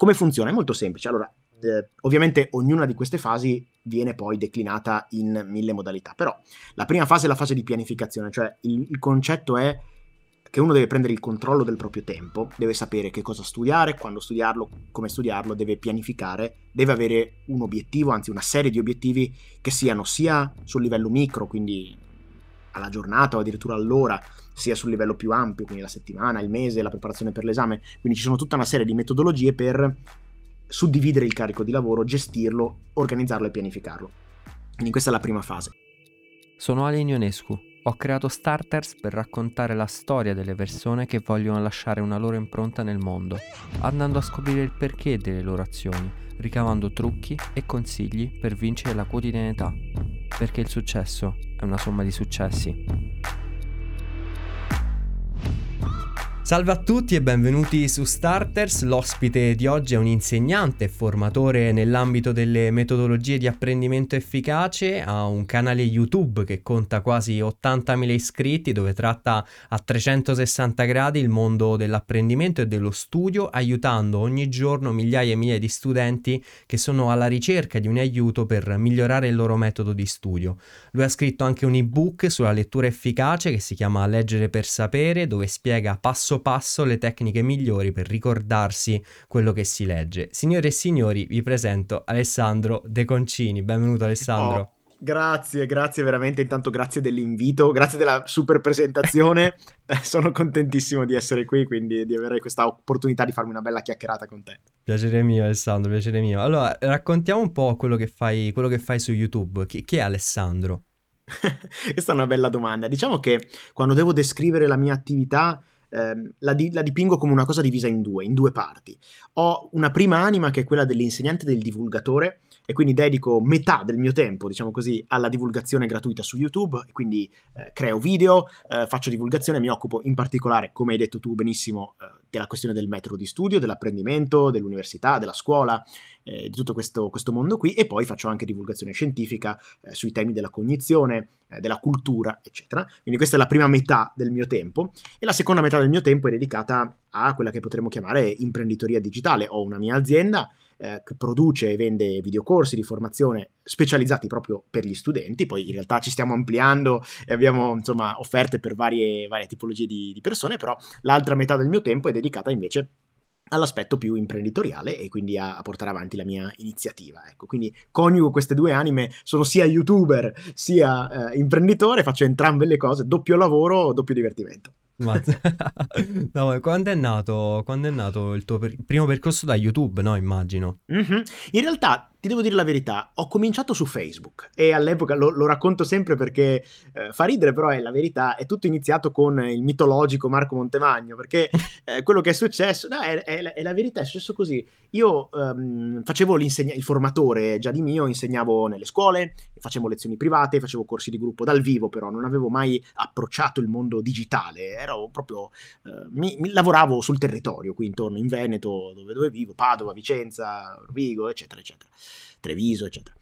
Come funziona? È molto semplice. Allora, eh, ovviamente ognuna di queste fasi viene poi declinata in mille modalità, però la prima fase è la fase di pianificazione, cioè il, il concetto è che uno deve prendere il controllo del proprio tempo, deve sapere che cosa studiare, quando studiarlo, come studiarlo, deve pianificare, deve avere un obiettivo, anzi una serie di obiettivi che siano sia sul livello micro, quindi alla giornata o addirittura all'ora, sia sul livello più ampio, quindi la settimana, il mese, la preparazione per l'esame. Quindi ci sono tutta una serie di metodologie per suddividere il carico di lavoro, gestirlo, organizzarlo e pianificarlo. Quindi questa è la prima fase. Sono Ale Ionescu. Ho creato Starters per raccontare la storia delle persone che vogliono lasciare una loro impronta nel mondo, andando a scoprire il perché delle loro azioni, ricavando trucchi e consigli per vincere la quotidianità, perché il successo è una somma di successi. Salve a tutti e benvenuti su Starters. L'ospite di oggi è un insegnante e formatore nell'ambito delle metodologie di apprendimento efficace, ha un canale YouTube che conta quasi 80.000 iscritti dove tratta a 360 gradi il mondo dell'apprendimento e dello studio, aiutando ogni giorno migliaia e migliaia di studenti che sono alla ricerca di un aiuto per migliorare il loro metodo di studio. Lui ha scritto anche un ebook sulla lettura efficace che si chiama Leggere per sapere, dove spiega passo passo le tecniche migliori per ricordarsi quello che si legge. Signore e signori, vi presento Alessandro De Concini. Benvenuto Alessandro. Oh. Grazie, grazie veramente. Intanto grazie dell'invito, grazie della super presentazione. Sono contentissimo di essere qui, quindi di avere questa opportunità di farmi una bella chiacchierata con te. Piacere mio, Alessandro, piacere mio. Allora, raccontiamo un po' quello che fai, quello che fai su YouTube. Chi, chi è Alessandro? Questa è una bella domanda. Diciamo che quando devo descrivere la mia attività, ehm, la, di- la, dipingo come una cosa divisa in due, in due parti. Ho una prima anima che è quella dell'insegnante del divulgatore e quindi dedico metà del mio tempo, diciamo così, alla divulgazione gratuita su YouTube, quindi eh, creo video, eh, faccio divulgazione, mi occupo in particolare, come hai detto tu benissimo, eh, della questione del metodo di studio, dell'apprendimento, dell'università, della scuola, eh, di tutto questo, questo, mondo qui, e poi faccio anche divulgazione scientifica eh, sui temi della cognizione, eh, della cultura, eccetera. Quindi questa è la prima metà del mio tempo, e la seconda metà del mio tempo è dedicata a quella che potremmo chiamare imprenditoria digitale. Ho una mia azienda, eh, che produce e vende videocorsi di formazione specializzati proprio per gli studenti, poi in realtà ci stiamo ampliando e abbiamo insomma offerte per varie, varie tipologie di, di persone, però l'altra metà del mio tempo è dedicata invece all'aspetto più imprenditoriale e quindi a, a, portare avanti la mia iniziativa. Ecco, quindi coniugo queste due anime, sono sia youtuber sia eh, imprenditore, faccio entrambe le cose, doppio lavoro, doppio divertimento. Ma... no, quando è nato, quando è nato il tuo per... primo percorso da YouTube, no? Immagino. Mm-hmm. In realtà ti devo dire la verità, ho cominciato su Facebook e all'epoca lo, lo racconto sempre perché eh, fa ridere, però è la verità, è tutto iniziato con il mitologico Marco Montemagno, perché eh, quello che è successo, no, è, è, è, la verità, è successo così. Io um, facevo il formatore già di mio, insegnavo nelle scuole, facevo lezioni private, facevo corsi di gruppo dal vivo, però non avevo mai approcciato il mondo digitale, ero proprio, uh, mi, mi, lavoravo sul territorio, qui intorno in Veneto, dove, dove vivo, Padova, Vicenza, Rovigo, eccetera, eccetera. Treviso, eccetera.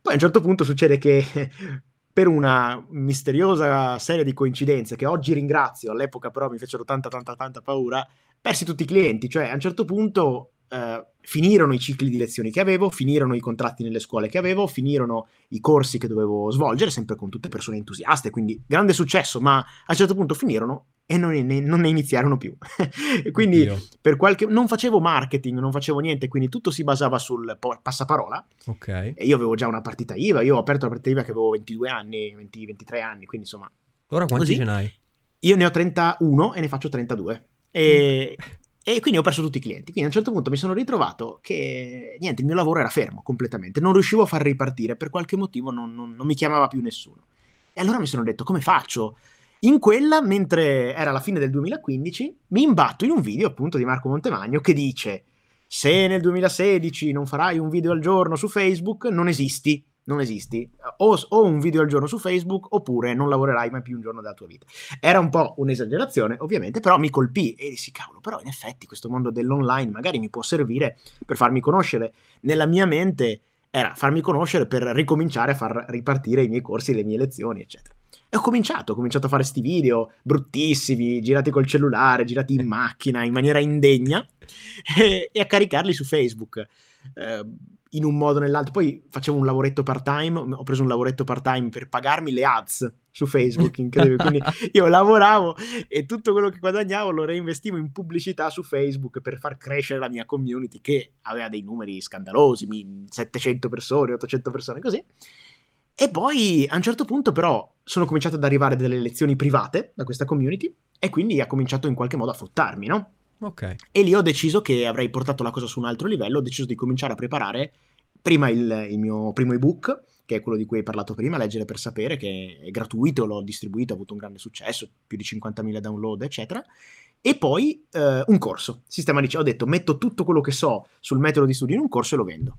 Poi a un certo punto succede che per una misteriosa serie di coincidenze che oggi ringrazio, all'epoca però mi fecero tanta tanta tanta paura, persi tutti i clienti, cioè a un certo punto eh, finirono i cicli di lezioni che avevo, finirono i contratti nelle scuole che avevo, finirono i corsi che dovevo svolgere, sempre con tutte persone entusiaste, quindi grande successo, ma a un certo punto finirono e non ne, non ne iniziarono più. quindi per qualche... non facevo marketing, non facevo niente, quindi tutto si basava sul passaparola. Ok. E io avevo già una partita IVA, io ho aperto la partita IVA che avevo 22 anni, 20, 23 anni, quindi insomma... Ora quanti così. ce n'hai? Io ne ho 31 e ne faccio 32. E, mm. e quindi ho perso tutti i clienti. Quindi a un certo punto mi sono ritrovato che niente, il mio lavoro era fermo completamente. Non riuscivo a far ripartire, per qualche motivo non, non, non mi chiamava più nessuno. E allora mi sono detto, come faccio? In quella, mentre era la fine del 2015, mi imbatto in un video appunto di Marco Montemagno che dice se nel 2016 non farai un video al giorno su Facebook, non esisti, non esisti. O, o, un video al giorno su Facebook oppure non lavorerai mai più un giorno della tua vita. Era un po' un'esagerazione, ovviamente, però mi colpì e dissi, cavolo, però in effetti questo mondo dell'online magari mi può servire per farmi conoscere. Nella mia mente era farmi conoscere per ricominciare a far ripartire i miei corsi, le mie lezioni, eccetera. E ho cominciato, ho cominciato a fare questi video bruttissimi, girati col cellulare, girati in macchina, in maniera indegna, e, e a caricarli su Facebook. Eh, in un modo o nell'altro. Poi facevo un lavoretto part-time, ho preso un lavoretto part-time per pagarmi le ads su Facebook, incredibile. Quindi io lavoravo e tutto quello che guadagnavo lo reinvestivo in pubblicità su Facebook per far crescere la mia community che aveva dei numeri scandalosi, 700 persone, 800 persone, così. E poi a un certo punto però sono cominciate ad arrivare delle lezioni private da questa community e quindi ha cominciato in qualche modo a fruttarmi, no? Ok. E lì ho deciso che avrei portato la cosa su un altro livello, ho deciso di cominciare a preparare prima il, il mio primo ebook, che è quello di cui hai parlato prima, Leggere per sapere, che è gratuito, l'ho distribuito, ha avuto un grande successo, più di 50.000 download, eccetera. E poi eh, un corso, sistema di... Ho detto, metto tutto quello che so sul metodo di studio in un corso e lo vendo.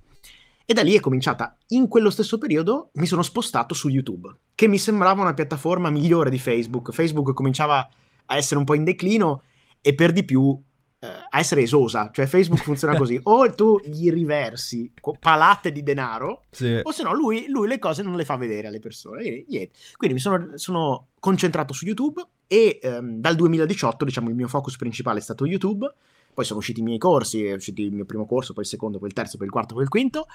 E da lì è cominciata. In quello stesso periodo mi sono spostato su YouTube, che mi sembrava una piattaforma migliore di Facebook. Facebook cominciava a essere un po' in declino e per di più a essere esosa. Cioè Facebook funziona così. o tu gli riversi palate di denaro, sì. o se no lui, lui, le cose non le fa vedere alle persone. Quindi, Quindi mi sono, sono, concentrato su YouTube e ehm, dal 2018, diciamo, il mio focus principale è stato YouTube poi sono usciti i miei corsi, è uscito il mio primo corso, poi il secondo, poi il terzo, poi il quarto, poi il quinto,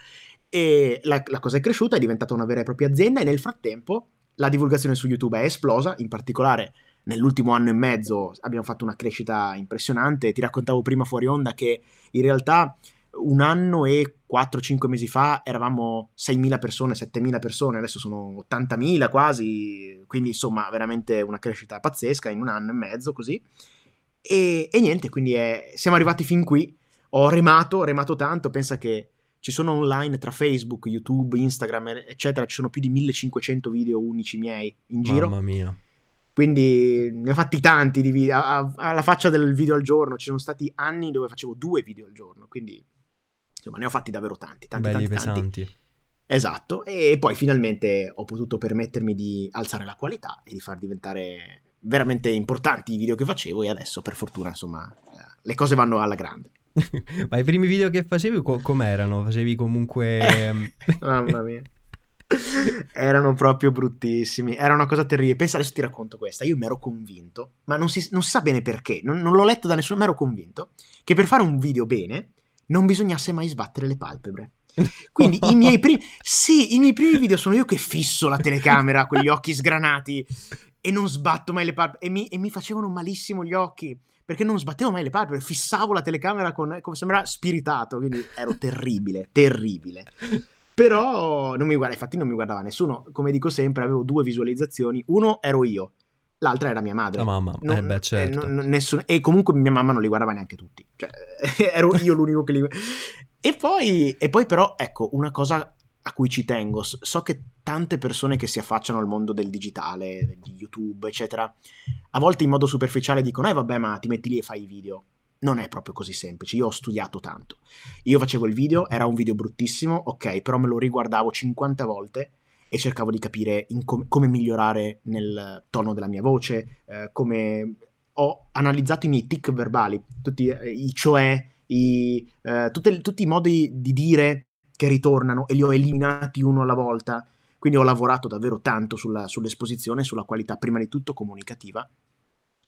e la, la cosa è cresciuta, è diventata una vera e propria azienda e nel frattempo la divulgazione su YouTube è esplosa, in particolare nell'ultimo anno e mezzo abbiamo fatto una crescita impressionante. Ti raccontavo prima fuori onda che in realtà un anno e 4-5 mesi fa eravamo 6.000 persone, 7.000 persone, adesso sono 80.000 quasi, quindi insomma veramente una crescita pazzesca in un anno e mezzo così. E, e niente, quindi è, siamo arrivati fin qui. Ho remato, ho remato tanto. Pensa che ci sono online tra Facebook, YouTube, Instagram, eccetera. Ci sono più di 1500 video unici miei in giro. Mamma mia. Quindi ne ho fatti tanti di video. Alla faccia del video al giorno. Ci sono stati anni dove facevo due video al giorno. Quindi insomma, ne ho fatti davvero tanti. tanti Belli tanti, pesanti. Tanti. Esatto, e poi finalmente ho potuto permettermi di alzare la qualità e di far diventare veramente importanti i video che facevo e adesso per fortuna insomma le cose vanno alla grande. Ma i primi video che facevi co- com'erano? Facevi comunque... Ehm, mamma mia. Erano proprio bruttissimi, era una cosa terribile. Pensa, adesso ti racconto questa. Io mi ero convinto, ma non si, non sa bene perché, non, non, l'ho letto da nessuno, ma ero convinto che per fare un video bene non bisognasse mai sbattere le palpebre. Quindi i miei primi, sì, i miei primi video sono io che fisso la telecamera con gli occhi sgranati e non sbatto mai le palpebre e mi, e mi facevano malissimo gli occhi perché non sbattevo mai le palpebre, fissavo la telecamera con, come sembrava spiritato, quindi ero terribile, terribile. Però non mi guarda, infatti non mi guardava nessuno, come dico sempre, avevo due visualizzazioni, uno ero io, l'altra era mia madre. La mamma, non, eh beh, certo. eh, non, nessuno, e comunque mia mamma non li guardava neanche tutti, cioè ero io l'unico che li E poi, e poi però, ecco, una cosa a cui ci tengo. So che tante persone che si affacciano al mondo del digitale, di YouTube, eccetera, a volte in modo superficiale dicono: Eh, vabbè, ma ti metti lì e fai i video. Non è proprio così semplice. Io ho studiato tanto. Io facevo il video, era un video bruttissimo, ok, però me lo riguardavo 50 volte e cercavo di capire com- come migliorare nel tono della mia voce, eh, come ho analizzato i miei tic verbali, tutti eh, i cioè, i, eh, tutte, tutti i modi di dire che ritornano e li ho eliminati uno alla volta. Quindi ho lavorato davvero tanto sulla, sull'esposizione, sulla qualità prima di tutto comunicativa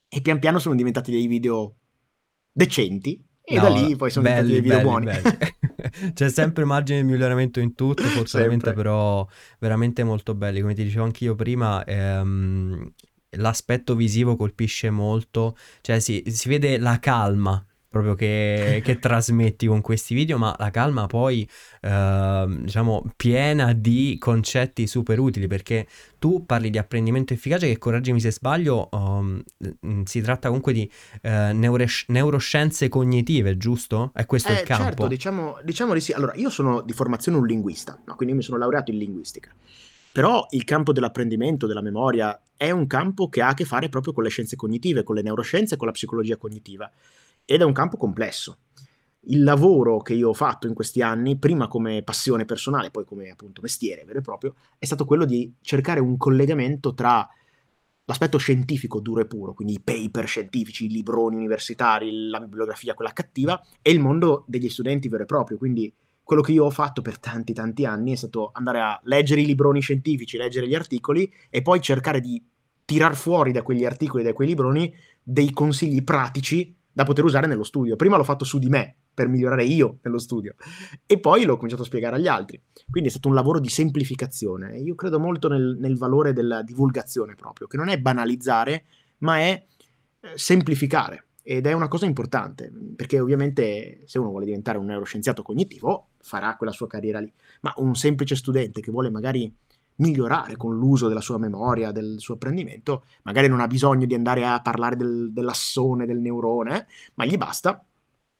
e pian piano sono diventati dei video decenti e no, da lì poi sono belli, diventati dei video buoni. Belli. C'è sempre margine di miglioramento in tutto, fortunatamente però veramente molto belli. Come ti dicevo anch'io prima, ehm, l'aspetto visivo colpisce molto, cioè si, si vede la calma proprio che, che, trasmetti con questi video, ma la calma poi, eh, diciamo, piena di concetti super utili, perché tu parli di apprendimento efficace che, correggimi se sbaglio, um, si tratta comunque di uh, neures- neuroscienze cognitive, giusto? È questo eh, il campo? Certo, diciamo, diciamo di sì. Allora, io sono di formazione un linguista, no? quindi mi sono laureato in linguistica. Però il campo dell'apprendimento, della memoria, è un campo che ha a che fare proprio con le scienze cognitive, con le neuroscienze e con la psicologia cognitiva ed è un campo complesso. Il lavoro che io ho fatto in questi anni, prima come passione personale, poi come appunto mestiere vero e proprio, è stato quello di cercare un collegamento tra l'aspetto scientifico duro e puro, quindi i paper scientifici, i libroni universitari, la bibliografia, quella cattiva, e il mondo degli studenti vero e proprio. Quindi quello che io ho fatto per tanti tanti anni è stato andare a leggere i libroni scientifici, leggere gli articoli e poi cercare di tirar fuori da quegli articoli, da quei libroni, dei consigli pratici da poter usare nello studio. Prima l'ho fatto su di me, per migliorare io nello studio, e poi l'ho cominciato a spiegare agli altri. Quindi è stato un lavoro di semplificazione. Io credo molto nel, nel valore della divulgazione proprio, che non è banalizzare, ma è eh, semplificare. Ed è una cosa importante, perché ovviamente se uno vuole diventare un neuroscienziato cognitivo, farà quella sua carriera lì. Ma un semplice studente che vuole magari migliorare con l'uso della sua memoria, del suo apprendimento, magari non ha bisogno di andare a parlare del, dell'assone, del neurone, ma gli basta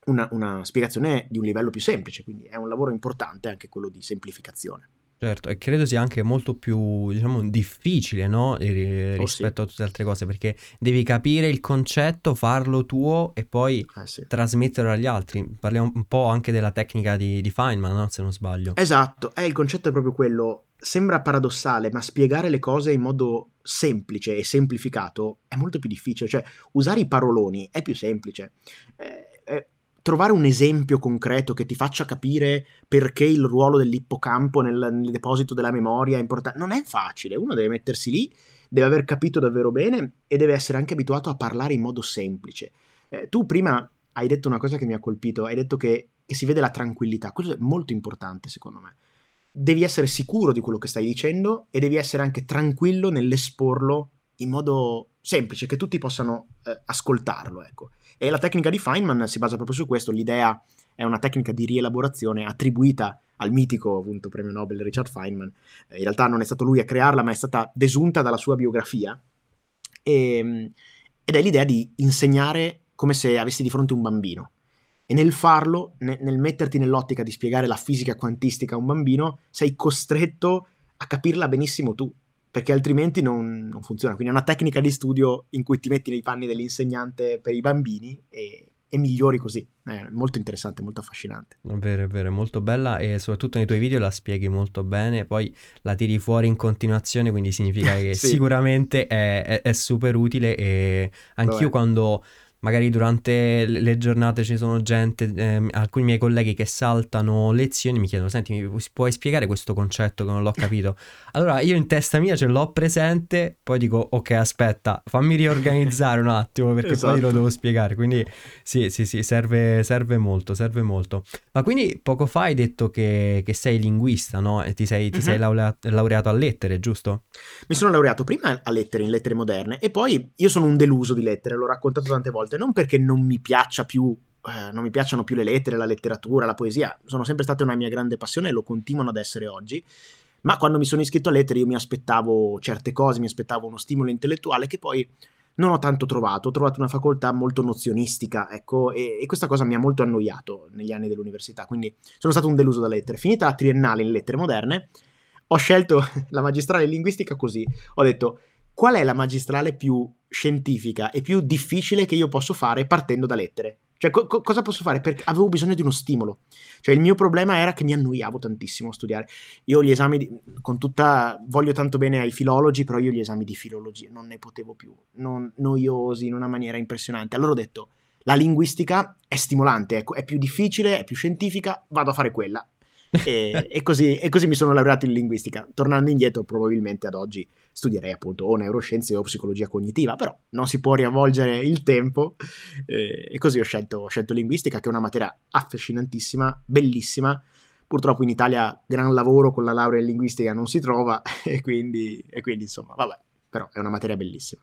una, una spiegazione di un livello più semplice, quindi è un lavoro importante anche quello di semplificazione. Certo, e credo sia anche molto più, diciamo, difficile, no? Eh, rispetto oh, sì. a tutte le altre cose, perché devi capire il concetto, farlo tuo e poi eh, sì. trasmetterlo agli altri. Parliamo un po' anche della tecnica di, di Feynman, no? Se non sbaglio. Esatto, eh, il concetto è proprio quello. Sembra paradossale, ma spiegare le cose in modo semplice e semplificato è molto più difficile. Cioè, usare i paroloni è più semplice. Eh, trovare un esempio concreto che ti faccia capire perché il ruolo dell'ippocampo nel, nel deposito della memoria è importante, non è facile. Uno deve mettersi lì, deve aver capito davvero bene e deve essere anche abituato a parlare in modo semplice. Eh, tu prima hai detto una cosa che mi ha colpito, hai detto che, che si vede la tranquillità, questo è molto importante secondo me. Devi essere sicuro di quello che stai dicendo e devi essere anche tranquillo nell'esporlo in modo semplice, che tutti possano eh, ascoltarlo. Ecco. E la tecnica di Feynman si basa proprio su questo, l'idea è una tecnica di rielaborazione attribuita al mitico appunto, premio Nobel Richard Feynman. In realtà non è stato lui a crearla, ma è stata desunta dalla sua biografia. E, ehm, ed è l'idea di insegnare come se avessi di fronte un bambino. E nel farlo, ne, nel metterti nell'ottica di spiegare la fisica quantistica a un bambino, sei costretto a capirla benissimo tu perché altrimenti non, non, funziona. Quindi è una tecnica di studio in cui ti metti nei panni dell'insegnante per i bambini e, e migliori così. È molto interessante, molto affascinante. È vero, è vero, è molto bella e soprattutto nei tuoi video la spieghi molto bene, poi la tiri fuori in continuazione, quindi significa che sì. sicuramente è, è, è, super utile e anch'io Vabbè. quando magari durante le giornate ci sono gente, eh, alcuni miei colleghi che saltano lezioni mi chiedono, senti, mi puoi spiegare questo concetto che non l'ho capito? Allora io in testa mia ce l'ho presente, poi dico, ok, aspetta, fammi riorganizzare un attimo perché esatto. poi lo devo spiegare. Quindi sì, sì, sì, serve, serve, molto, serve molto. Ma quindi poco fa hai detto che, che sei linguista, no? E ti sei, ti uh-huh. sei laureato, laureato a lettere, giusto? Mi sono laureato prima a lettere, in lettere moderne, e poi io sono un deluso di lettere, l'ho raccontato tante volte volte, non perché non mi piaccia più, eh, non mi piacciono più le lettere, la letteratura, la poesia, sono sempre state una mia grande passione e lo continuano ad essere oggi, ma quando mi sono iscritto a lettere io mi aspettavo certe cose, mi aspettavo uno stimolo intellettuale che poi non ho tanto trovato, ho trovato una facoltà molto nozionistica, ecco, e, e, questa cosa mi ha molto annoiato negli anni dell'università, quindi sono stato un deluso da lettere. Finita la triennale in lettere moderne, ho scelto la magistrale in linguistica così, ho detto qual è la magistrale più scientifica e più difficile che io posso fare partendo da lettere? Cioè, co- cosa posso fare? Perché avevo bisogno di uno stimolo. Cioè, il mio problema era che mi annoiavo tantissimo a studiare. Io gli esami, di, con tutta, voglio tanto bene ai filologi, però io gli esami di filologia non ne potevo più, non, noiosi in una maniera impressionante. Allora ho detto, la linguistica è stimolante, è, è più difficile, è più scientifica, vado a fare quella e, e, così, e, così, mi sono laureato in linguistica. Tornando indietro, probabilmente ad oggi studierei appunto o neuroscienze o psicologia cognitiva, però non si può riavvolgere il tempo eh, e così ho scelto, ho scelto linguistica, che è una materia affascinantissima, bellissima. Purtroppo in Italia gran lavoro con la laurea in linguistica non si trova e quindi, e quindi insomma, vabbè, però è una materia bellissima.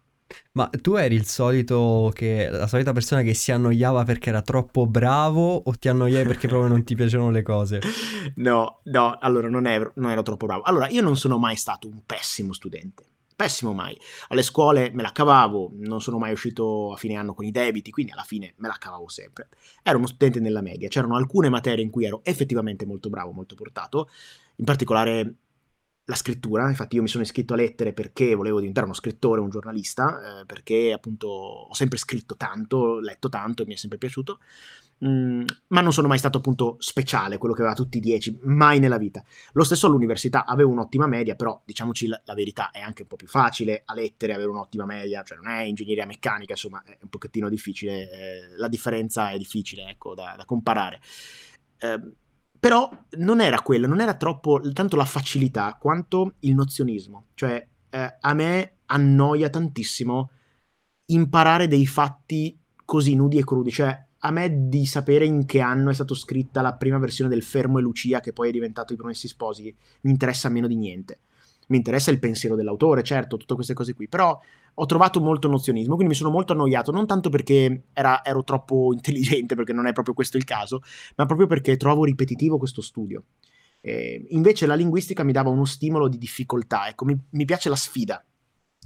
Ma tu eri il solito che, la solita persona che si annoiava perché era troppo bravo o ti annoiavi perché proprio non ti piacevano le cose? No, no, allora non ero, non ero troppo bravo. Allora, io non sono mai stato un pessimo studente. Pessimo mai. Alle scuole me la cavavo, non sono mai uscito a fine anno con i debiti, quindi alla fine me la cavavo sempre. Ero uno studente nella media, c'erano alcune materie in cui ero effettivamente molto bravo, molto portato, in particolare la scrittura, infatti io mi sono iscritto a lettere perché volevo diventare uno scrittore, un giornalista, eh, perché appunto ho sempre scritto tanto, letto tanto e mi è sempre piaciuto, mm, ma non sono mai stato appunto speciale, quello che aveva tutti i dieci, mai nella vita. Lo stesso all'università, avevo un'ottima media, però diciamoci la, la, verità è anche un po' più facile a lettere avere un'ottima media, cioè non è ingegneria meccanica, insomma è un pochettino difficile, eh, la differenza è difficile ecco, da, da comparare. Eh, però non era quello, non era troppo tanto la facilità quanto il nozionismo. Cioè, eh, a me annoia tantissimo imparare dei fatti così nudi e crudi, cioè a me di sapere in che anno è stata scritta la prima versione del Fermo e Lucia, che poi è diventato I Promessi Sposi, mi interessa meno di niente. Mi interessa il pensiero dell'autore, certo, tutte queste cose qui, però ho trovato molto nozionismo, quindi mi sono molto annoiato, non tanto perché era, ero troppo intelligente, perché non è proprio questo il caso, ma proprio perché trovo ripetitivo questo studio. Eh, invece la linguistica mi dava uno stimolo di difficoltà, ecco, mi, mi piace la sfida,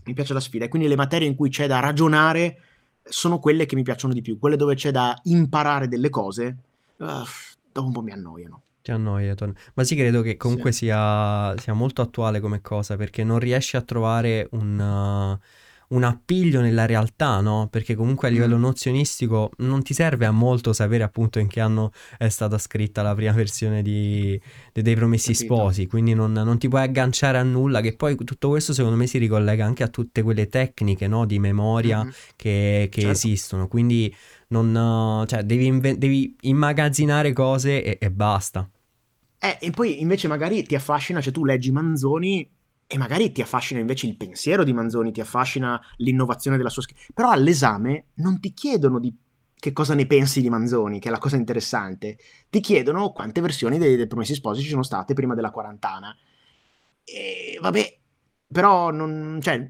mi piace la sfida, e quindi le materie in cui c'è da ragionare sono quelle che mi piacciono di più, quelle dove c'è da imparare delle cose, uh, dopo un po' mi annoiano. Ti annoia, Ton. Ma sì, credo che comunque sì. sia, sia, molto attuale come cosa, perché non riesci a trovare un... Uh un appiglio nella realtà, no? Perché comunque a livello mm. nozionistico non ti serve a molto sapere appunto in che anno è stata scritta la prima versione di, de, dei Promessi Capito. Sposi, quindi non, non, ti puoi agganciare a nulla, che poi tutto questo secondo me si ricollega anche a tutte quelle tecniche, no? Di memoria mm-hmm. che, che certo. esistono, quindi non, cioè, devi, inve- devi immagazzinare cose e, e basta. Eh, e poi invece magari ti affascina, cioè tu leggi Manzoni e magari ti affascina invece il pensiero di Manzoni, ti affascina l'innovazione della sua scrittura, però all'esame non ti chiedono di che cosa ne pensi di Manzoni, che è la cosa interessante, ti chiedono quante versioni dei, dei Promessi Sposi ci sono state prima della quarantana. E vabbè, però non, cioè,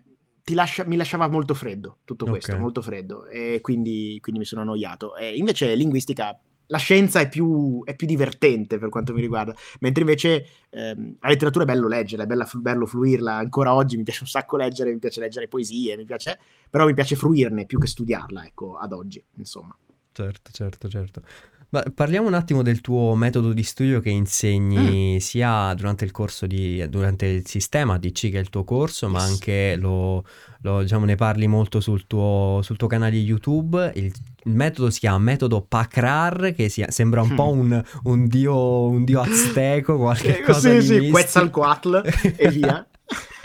lascia, mi lasciava molto freddo tutto questo, okay. molto freddo, e quindi, quindi mi sono annoiato. E invece linguistica la scienza è più, è più, divertente per quanto mi riguarda, mentre invece ehm, la letteratura è bello leggerla, è bella, bello fruirla, ancora oggi mi piace un sacco leggere, mi piace leggere poesie, mi piace, però mi piace fruirne più che studiarla, ecco, ad oggi, insomma. Certo, certo, certo. Ma parliamo un attimo del tuo metodo di studio che insegni mm. sia durante il corso di, durante il sistema DC che è il tuo corso, ma anche lo, lo, diciamo, ne parli molto sul tuo, sul tuo canale YouTube. Il, il, metodo si chiama metodo Pacrar, che si, sembra un mm. po' un, un, dio, un dio azteco, qualche cosa sì, di sì, Quetzalcoatl e via.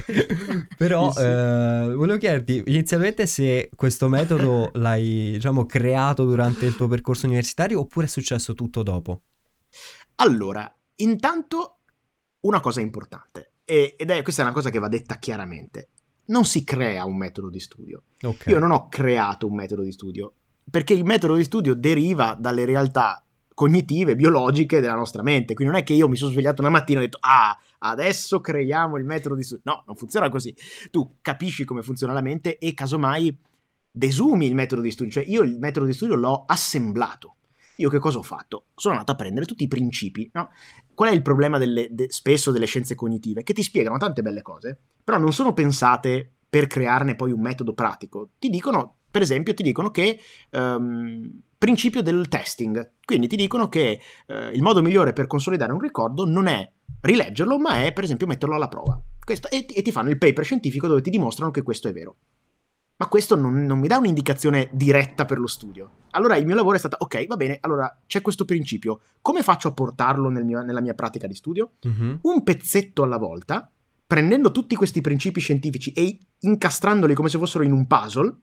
Però sì, sì. Eh, volevo chiederti inizialmente se questo metodo l'hai diciamo, creato durante il tuo percorso universitario oppure è successo tutto dopo? Allora, intanto una cosa importante, e, ed è questa è una cosa che va detta chiaramente, non si crea un metodo di studio. Okay. Io non ho creato un metodo di studio, perché il metodo di studio deriva dalle realtà cognitive, biologiche della nostra mente. Quindi non è che io mi sono svegliato una mattina e ho detto, ah, adesso creiamo il metodo di studio. No, non funziona così. Tu capisci come funziona la mente e casomai desumi il metodo di studio. Cioè io il metodo di studio l'ho assemblato. Io che cosa ho fatto? Sono andato a prendere tutti i principi. No? Qual è il problema delle, de, spesso delle scienze cognitive? Che ti spiegano tante belle cose, però non sono pensate per crearne poi un metodo pratico. Ti dicono, per esempio, ti dicono che um, principio del testing. Quindi ti dicono che uh, il modo migliore per consolidare un ricordo non è rileggerlo, ma è per esempio metterlo alla prova. Questo, e, e, ti fanno il paper scientifico dove ti dimostrano che questo è vero. Ma questo non, non mi dà un'indicazione diretta per lo studio. Allora il mio lavoro è stato, ok, va bene, allora c'è questo principio, come faccio a portarlo nel mio, nella mia pratica di studio? Mm-hmm. Un pezzetto alla volta, prendendo tutti questi principi scientifici e incastrandoli come se fossero in un puzzle,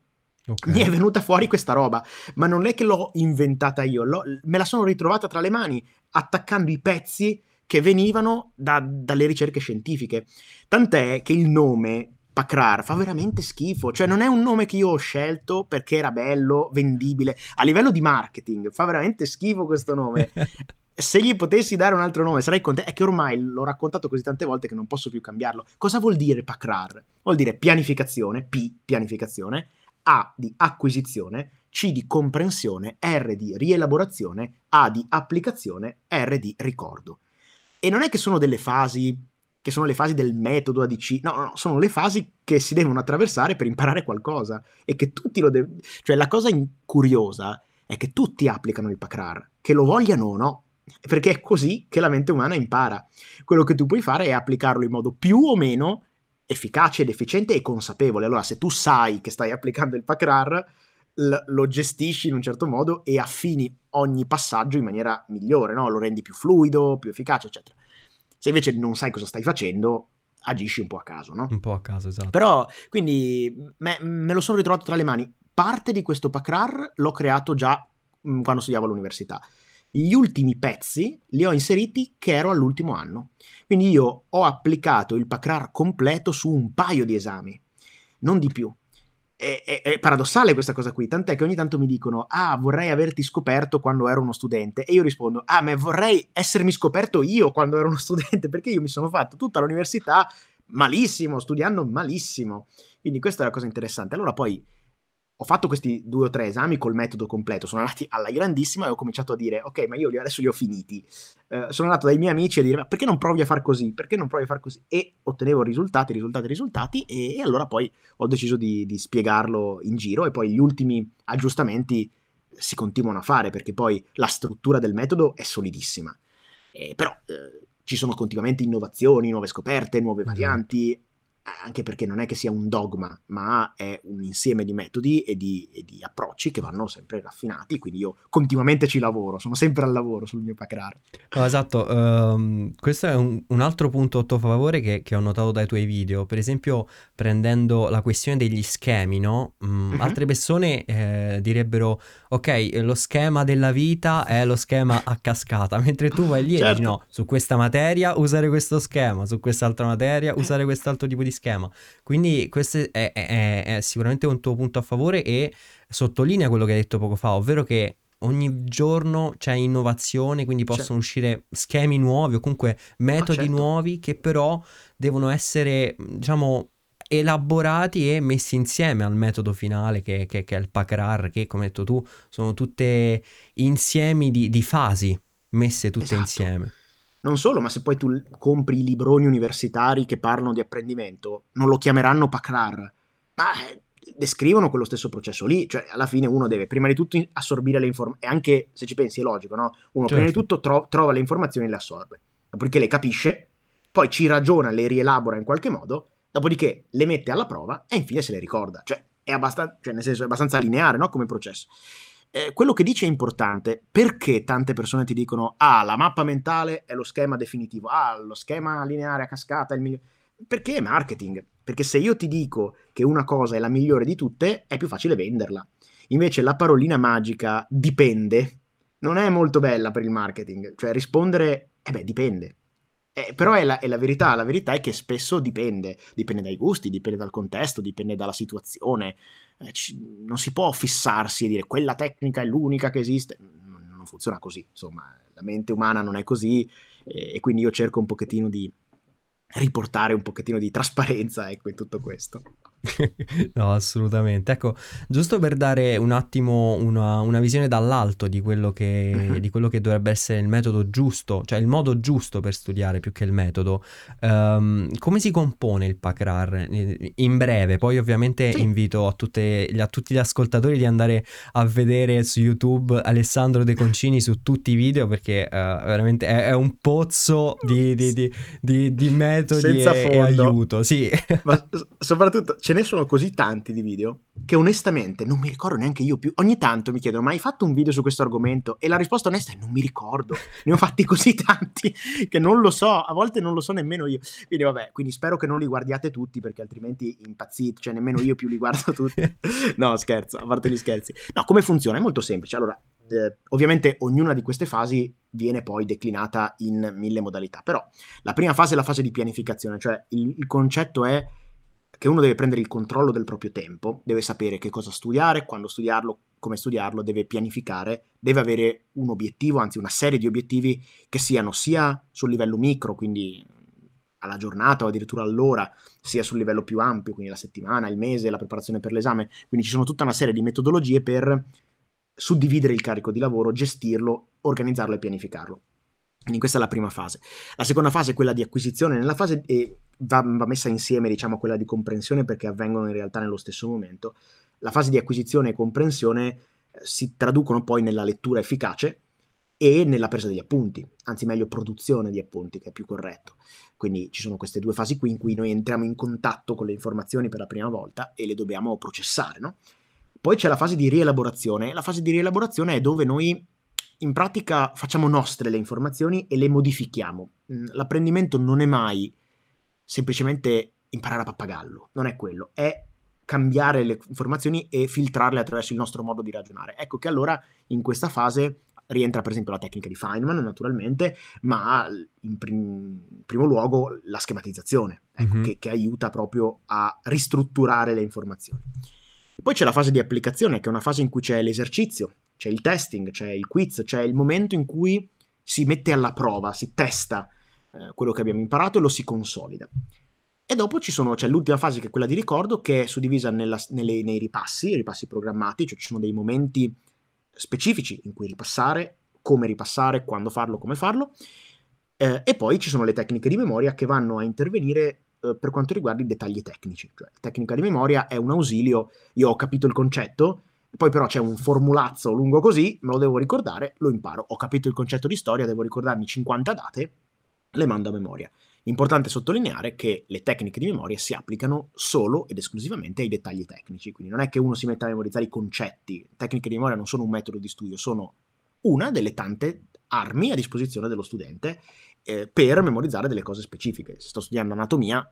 Okay. Mi è venuta fuori questa roba, ma non è che l'ho inventata io, me la sono ritrovata tra le mani attaccando i pezzi che venivano da, dalle ricerche scientifiche. Tant'è che il nome Pacrar fa veramente schifo, cioè non è un nome che io ho scelto perché era bello, vendibile. A livello di marketing fa veramente schifo questo nome. Se gli potessi dare un altro nome sarei contento. È che ormai l'ho raccontato così tante volte che non posso più cambiarlo. Cosa vuol dire Pacrar? Vuol dire pianificazione, P, pianificazione, A di acquisizione, C di comprensione, R di rielaborazione, A di applicazione, R di ricordo. E non è che sono delle fasi, che sono le fasi del metodo ADC, no, no, sono le fasi che si devono attraversare per imparare qualcosa e che tutti lo devono... Cioè la cosa curiosa è che tutti applicano il PACRAR, che lo vogliano o no, perché è così che la mente umana impara. Quello che tu puoi fare è applicarlo in modo più o meno efficace ed efficiente e consapevole. Allora, se tu sai che stai applicando il PACRAR, lo gestisci in un certo modo e affini ogni passaggio in maniera migliore, no? lo rendi più fluido, più efficace, eccetera. Se invece non sai cosa stai facendo, agisci un po' a caso, no? Un po' a caso, esatto. Però, quindi, me, me lo sono ritrovato tra le mani. Parte di questo PACRAR l'ho creato già mh, mm, quando studiavo all'università. Gli ultimi pezzi li ho inseriti che ero all'ultimo anno. Quindi io ho applicato il PACRAR completo su un paio di esami non di più. È, è, è, paradossale questa cosa qui, tant'è che ogni tanto mi dicono, ah, vorrei averti scoperto quando ero uno studente, e io rispondo, ah, ma vorrei essermi scoperto io quando ero uno studente, perché io mi sono fatto tutta l'università malissimo, studiando malissimo. Quindi questa è la cosa interessante. Allora poi ho fatto questi due o tre esami col metodo completo, sono andati alla grandissima e ho cominciato a dire, ok, ma io adesso li ho finiti. Eh, sono andato dai miei amici a dire, ma perché non provi a far così? Perché non provi a far così? E ottenevo risultati, risultati, risultati, e, e allora poi ho deciso di, di, spiegarlo in giro e poi gli ultimi aggiustamenti si continuano a fare, perché poi la struttura del metodo è solidissima. Eh, però eh, ci sono continuamente innovazioni, nuove scoperte, nuove varianti, anche perché non è che sia un dogma, ma è un insieme di metodi e di, e di, approcci che vanno sempre raffinati, quindi io continuamente ci lavoro, sono sempre al lavoro sul mio Pacrar. Oh, esatto, um, questo è un, un, altro punto a tuo favore che, che, ho notato dai tuoi video, per esempio prendendo la questione degli schemi, no? Mm, uh-huh. Altre persone eh, direbbero, ok, lo schema della vita è lo schema a cascata, mentre tu vai lì certo. e dici no, su questa materia usare questo schema, su quest'altra materia usare quest'altro tipo di schema. Quindi questo è, è, è sicuramente un tuo punto a favore e sottolinea quello che hai detto poco fa, ovvero che ogni giorno c'è innovazione, quindi possono certo. uscire schemi nuovi o comunque metodi ah, certo. nuovi che però devono essere, diciamo, elaborati e messi insieme al metodo finale che, che, che è il PACRAR, che come hai detto tu sono tutte insiemi di, di fasi messe tutte esatto. insieme. Non solo, ma se poi tu compri i libroni universitari che parlano di apprendimento, non lo chiameranno PACRAR, ma eh, descrivono quello stesso processo lì. Cioè, alla fine uno deve prima di tutto assorbire le informazioni, e anche se ci pensi è logico, no? Uno certo. prima di certo. tutto tro- trova le informazioni e le assorbe, dopodiché le capisce, poi ci ragiona, le rielabora in qualche modo, dopodiché le mette alla prova e infine se le ricorda. Cioè, è abbastanza, cioè nel senso, è abbastanza lineare, no? Come processo eh, quello che dice è importante. Perché tante persone ti dicono, ah, la mappa mentale è lo schema definitivo, ah, lo schema lineare a cascata è il migliore. Perché è marketing. Perché se io ti dico che una cosa è la migliore di tutte, è più facile venderla. Invece la parolina magica dipende non è molto bella per il marketing. Cioè rispondere, eh beh, dipende. Eh, però è la, è la, verità, la verità è che spesso dipende, dipende dai gusti, dipende dal contesto, dipende dalla situazione, eh, ci, non si può fissarsi e dire quella tecnica è l'unica che esiste, non, non funziona così, insomma, la mente umana non è così e, e quindi io cerco un pochettino di riportare un pochettino di trasparenza ecco, in tutto questo. no, assolutamente. Ecco, giusto per dare un attimo una, una visione dall'alto di quello, che, uh-huh. di quello, che, dovrebbe essere il metodo giusto, cioè il modo giusto per studiare più che il metodo, um, come si compone il PACRAR? In breve, poi ovviamente sì. invito a, tutte, a, tutti gli ascoltatori di andare a vedere su YouTube Alessandro De Concini su tutti i video perché uh, veramente è, è, un pozzo di, di, di, di metodi Senza e, e aiuto. Sì. Ma soprattutto ce ne sono così tanti di video che onestamente non mi ricordo neanche io più. Ogni tanto mi chiedono, ma hai fatto un video su questo argomento? E la risposta onesta è non mi ricordo. Ne ho fatti così tanti che non lo so, a volte non lo so nemmeno io. Quindi vabbè, quindi spero che non li guardiate tutti perché altrimenti impazzite, cioè nemmeno io più li guardo tutti. no, scherzo, a parte gli scherzi. No, come funziona? È molto semplice. Allora, eh, ovviamente ognuna di queste fasi viene poi declinata in mille modalità, però la prima fase è la fase di pianificazione, cioè il, il concetto è che uno deve prendere il controllo del proprio tempo, deve sapere che cosa studiare, quando studiarlo, come studiarlo, deve pianificare, deve avere un obiettivo, anzi una serie di obiettivi che siano sia sul livello micro, quindi alla giornata o addirittura all'ora, sia sul livello più ampio, quindi la settimana, il mese, la preparazione per l'esame. Quindi ci sono tutta una serie di metodologie per suddividere il carico di lavoro, gestirlo, organizzarlo e pianificarlo. Quindi questa è la prima fase. La seconda fase è quella di acquisizione. Nella fase eh, va, va, messa insieme, diciamo, quella di comprensione perché avvengono in realtà nello stesso momento. La fase di acquisizione e comprensione eh, si traducono poi nella lettura efficace e nella presa degli appunti, anzi meglio produzione di appunti, che è più corretto. Quindi ci sono queste due fasi qui in cui noi entriamo in contatto con le informazioni per la prima volta e le dobbiamo processare, no? Poi c'è la fase di rielaborazione. La fase di rielaborazione è dove noi in pratica facciamo nostre le informazioni e le modifichiamo. Mm, l'apprendimento non è mai semplicemente imparare a pappagallo, non è quello, è cambiare le informazioni e filtrarle attraverso il nostro modo di ragionare. Ecco che allora in questa fase rientra per esempio la tecnica di Feynman naturalmente, ma in, prim- primo luogo la schematizzazione. ecco, mm-hmm. che, che aiuta proprio a ristrutturare le informazioni. Poi c'è la fase di applicazione, che è una fase in cui c'è l'esercizio, c'è il testing, c'è il quiz, c'è il momento in cui si mette alla prova, si testa eh, quello che abbiamo imparato e lo si consolida. E dopo ci sono, c'è l'ultima fase che è quella di ricordo, che è suddivisa nella, nelle, nei ripassi, ripassi programmati, cioè ci sono dei momenti specifici in cui ripassare, come ripassare, quando farlo, come farlo. Eh, e poi ci sono le tecniche di memoria che vanno a intervenire eh, per quanto riguarda i dettagli tecnici. Cioè, la tecnica di memoria è un ausilio, io ho capito il concetto, poi però c'è un formulazzo lungo così, me lo devo ricordare, lo imparo. Ho capito il concetto di storia, devo ricordarmi 50 date, le mando a memoria. Importante sottolineare che le tecniche di memoria si applicano solo ed esclusivamente ai dettagli tecnici, quindi non è che uno si metta a memorizzare i concetti, tecniche di memoria non sono un metodo di studio, sono una delle tante armi a disposizione dello studente eh, per memorizzare delle cose specifiche. Se sto studiando anatomia,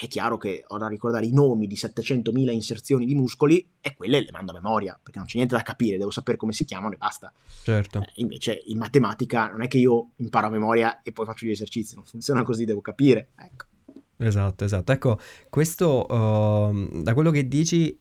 è chiaro che ho da ricordare i nomi di 700.000 inserzioni di muscoli e quelle le mando a memoria, perché non c'è niente da capire, devo sapere come si chiamano e basta. Certo. Eh, invece in matematica non è che io imparo a memoria e poi faccio gli esercizi, non funziona così, devo capire. Ecco. Esatto, esatto. Ecco, questo uh, da quello che dici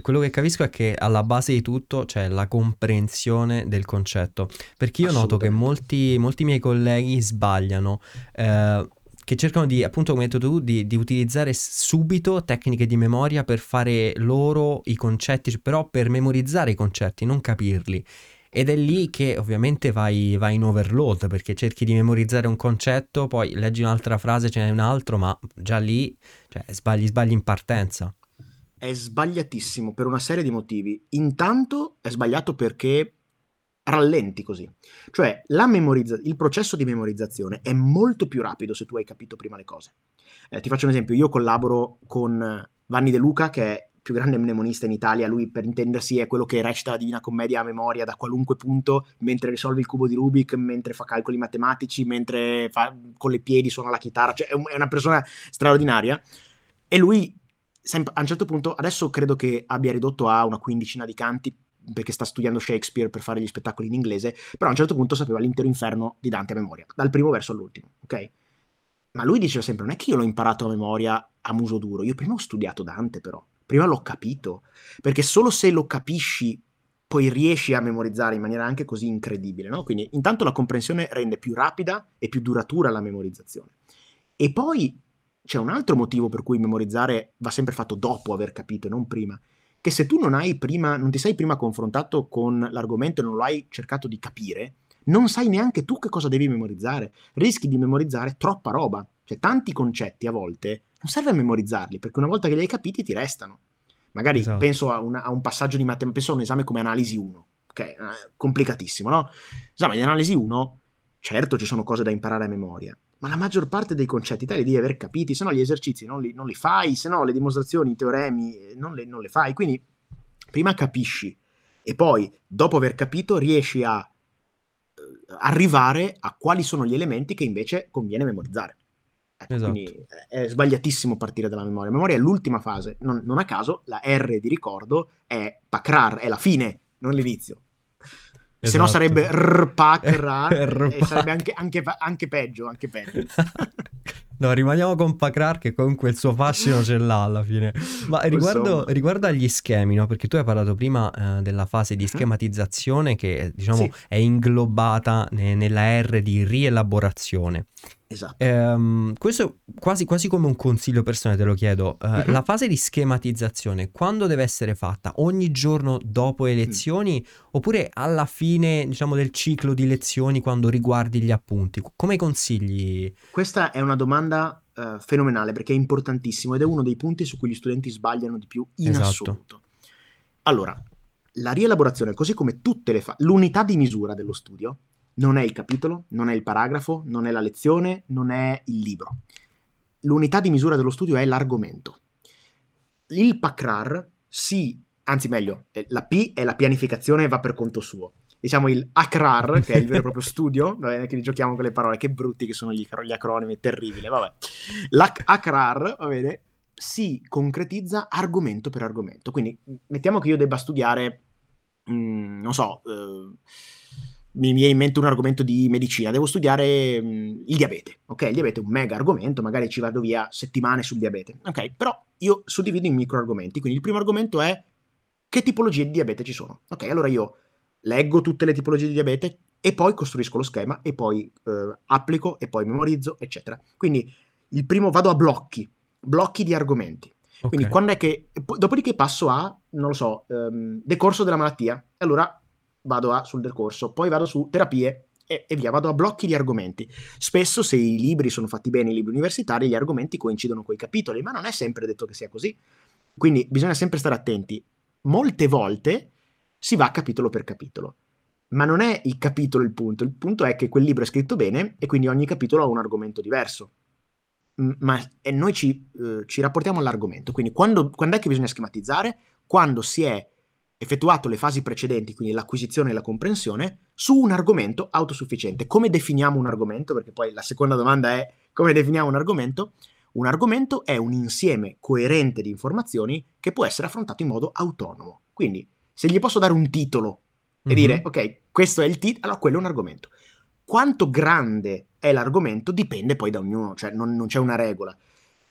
quello che capisco è che alla base di tutto c'è la comprensione del concetto, perché io noto che molti, molti miei colleghi sbagliano. Eh, che cercano di, appunto come hai detto tu, di, di, utilizzare subito tecniche di memoria per fare loro i concetti, però per memorizzare i concetti, non capirli. Ed è lì che ovviamente vai, vai in overload perché cerchi di memorizzare un concetto, poi leggi un'altra frase, ce n'è un altro, ma già lì cioè, sbagli, sbagli in partenza. È sbagliatissimo per una serie di motivi. Intanto è sbagliato perché rallenti così. Cioè, memorizza- il processo di memorizzazione è molto più rapido se tu hai capito prima le cose. Eh, ti faccio un esempio, io collaboro con Vanni De Luca, che è il più grande mnemonista in Italia, lui per intendersi è quello che recita la Divina Commedia a memoria da qualunque punto, mentre risolve il cubo di Rubik, mentre fa calcoli matematici, mentre fa, con le piedi suona la chitarra, cioè è una persona straordinaria. E lui, a un certo punto, adesso credo che abbia ridotto a una quindicina di canti perché sta studiando Shakespeare per fare gli spettacoli in inglese, però a un certo punto sapeva l'intero inferno di Dante a memoria, dal primo verso all'ultimo, ok? Ma lui diceva sempre, non è che io l'ho imparato a memoria a muso duro, io prima ho studiato Dante però, prima l'ho capito, perché solo se lo capisci poi riesci a memorizzare in maniera anche così incredibile, no? Quindi intanto la comprensione rende più rapida e più duratura la memorizzazione. E poi c'è un altro motivo per cui memorizzare va sempre fatto dopo aver capito e non prima, che se tu non hai prima, non ti sei prima confrontato con l'argomento e non lo hai cercato di capire, non sai neanche tu che cosa devi memorizzare. Rischi di memorizzare troppa roba. Cioè, tanti concetti a volte non serve a memorizzarli, perché una volta che li hai capiti ti restano. Magari esatto. penso a, una, a, un passaggio di matematica, penso a un esame come analisi 1, che è complicatissimo, no? Esame di analisi 1, certo ci sono cose da imparare a memoria, ma la maggior parte dei concetti te li devi aver capiti, se no gli esercizi non li, non li fai, se no le dimostrazioni, i teoremi eh, non le, non le, fai. Quindi prima capisci e poi, dopo aver capito, riesci a eh, arrivare a quali sono gli elementi che invece conviene memorizzare. Ecco, esatto. Quindi eh, è sbagliatissimo partire dalla memoria. La memoria è l'ultima fase, non, non a caso la R di ricordo è pakrar, è la fine, non l'inizio. Esatto. Se no sarebbe rpacra e sarebbe anche, anche, anche, peggio, anche peggio. no, rimaniamo con Pacrar che comunque il suo fascino ce l'ha alla fine. Ma riguardo, riguardo agli schemi, no? perché tu hai parlato prima eh, della fase di mhm. schematizzazione che diciamo sì. è inglobata ne, nella R di rielaborazione. Esatto. Ehm, questo quasi, quasi come un consiglio personale, te lo chiedo. Uh, mm-hmm. La fase di schematizzazione, quando deve essere fatta? Ogni giorno dopo le lezioni mm. oppure alla fine, diciamo, del ciclo di lezioni quando riguardi gli appunti? Come consigli? Questa è una domanda uh, fenomenale perché è importantissimo ed è uno dei punti su cui gli studenti sbagliano di più in esatto. assoluto. Allora, la rielaborazione, così come tutte le fasi, l'unità di misura dello studio non è il capitolo, non è il paragrafo, non è la lezione, non è il libro. L'unità di misura dello studio è l'argomento. Il PACRAR si, anzi meglio, eh, la P è la pianificazione e va per conto suo. Diciamo il ACRAR, che è il vero e proprio studio, va bene che giochiamo con le parole, che brutti che sono gli, gli acronimi, terribile, vabbè. L'ACRAR, va bene, si concretizza argomento per argomento. Quindi mettiamo che io debba studiare, mh, mm, non so... Eh, mi viene in mente un argomento di medicina, devo studiare mh, mm, il diabete, ok? Il diabete è un mega argomento, magari ci vado via settimane sul diabete, ok? Però io suddivido in micro argomenti, quindi il primo argomento è che tipologie di diabete ci sono, ok? Allora io leggo tutte le tipologie di diabete e poi costruisco lo schema e poi eh, applico e poi memorizzo, eccetera. Quindi il primo vado a blocchi, blocchi di argomenti. Okay. Quindi quando è che, dopodiché passo a, non lo so, um, decorso della malattia, allora vado a, sul decorso, poi vado su terapie e, e, via, vado a blocchi di argomenti. Spesso se i libri sono fatti bene, i libri universitari, gli argomenti coincidono con i capitoli, ma non è sempre detto che sia così. Quindi bisogna sempre stare attenti. Molte volte si va capitolo per capitolo. Ma non è il capitolo il punto, il punto è che quel libro è scritto bene e quindi ogni capitolo ha un argomento diverso. Ma noi ci, eh, ci rapportiamo all'argomento, quindi quando, quando è che bisogna schematizzare? Quando si è effettuato le fasi precedenti, quindi l'acquisizione e la comprensione, su un argomento autosufficiente. Come definiamo un argomento? Perché poi la seconda domanda è come definiamo un argomento? Un argomento è un insieme coerente di informazioni che può essere affrontato in modo autonomo. Quindi, se gli posso dare un titolo e mm-hmm. dire, ok, questo è il titolo, allora quello è un argomento. Quanto grande è l'argomento dipende poi da ognuno, cioè non, non c'è una regola.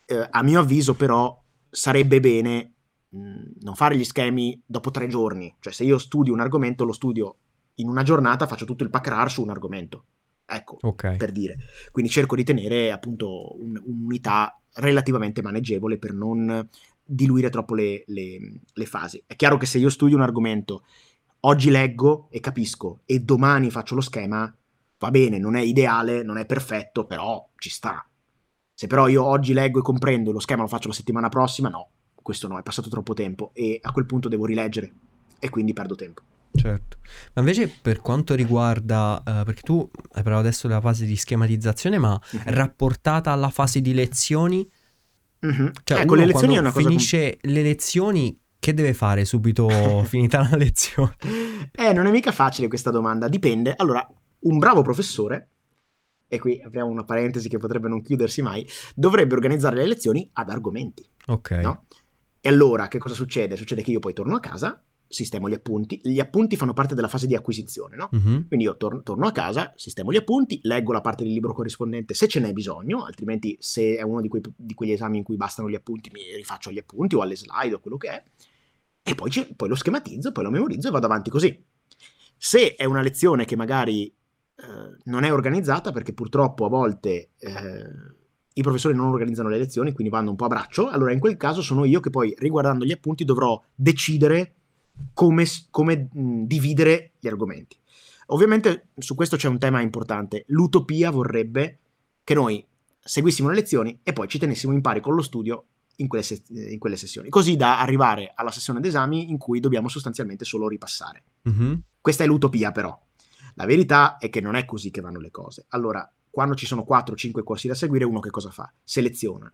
Eh, a mio avviso, però, sarebbe bene non fare gli schemi dopo tre giorni. Cioè, se io studio un argomento, lo studio in una giornata, faccio tutto il pack RAR su un argomento. Ecco, okay. per dire. Quindi cerco di tenere appunto un, un'unità relativamente maneggevole per non diluire troppo le, le, le, fasi. È chiaro che se io studio un argomento, oggi leggo e capisco e domani faccio lo schema, va bene, non è ideale, non è perfetto, però ci sta. Se però io oggi leggo e comprendo e lo schema lo faccio la settimana prossima, no, questo no, è passato troppo tempo e a quel punto devo rileggere e quindi perdo tempo. Certo, ma invece per quanto riguarda, uh, perché tu hai parlato adesso della fase di schematizzazione, ma uh-huh. rapportata alla fase di lezioni, uh-huh. cioè ecco, le lezioni è una cosa finisce com- le lezioni, che deve fare subito finita la lezione? Eh, non è mica facile questa domanda, dipende. Allora, un bravo professore, e qui apriamo una parentesi che potrebbe non chiudersi mai, dovrebbe organizzare le lezioni ad argomenti. Ok. No? E allora che cosa succede? Succede che io poi torno a casa, sistemo gli appunti. Gli appunti fanno parte della fase di acquisizione, no? Uh-huh. Quindi io tor- torno a casa, sistemo gli appunti, leggo la parte del libro corrispondente se ce n'è bisogno, altrimenti se è uno di, quei, di quegli esami in cui bastano gli appunti, mi rifaccio gli appunti o alle slide o quello che è. E poi, poi lo schematizzo, poi lo memorizzo e vado avanti così. Se è una lezione che magari eh, non è organizzata, perché purtroppo a volte... Eh, i professori non organizzano le lezioni, quindi vanno un po' a braccio, allora in quel caso sono io che poi, riguardando gli appunti, dovrò decidere come, come mh, dividere gli argomenti. Ovviamente su questo c'è un tema importante. L'utopia vorrebbe che noi seguissimo le lezioni e poi ci tenessimo in pari con lo studio in quelle, se- in quelle sessioni, così da arrivare alla sessione d'esami in cui dobbiamo sostanzialmente solo ripassare. Mm-hmm. Questa è l'utopia però. La verità è che non è così che vanno le cose. Allora, quando ci sono 4-5 corsi da seguire, uno che cosa fa? Seleziona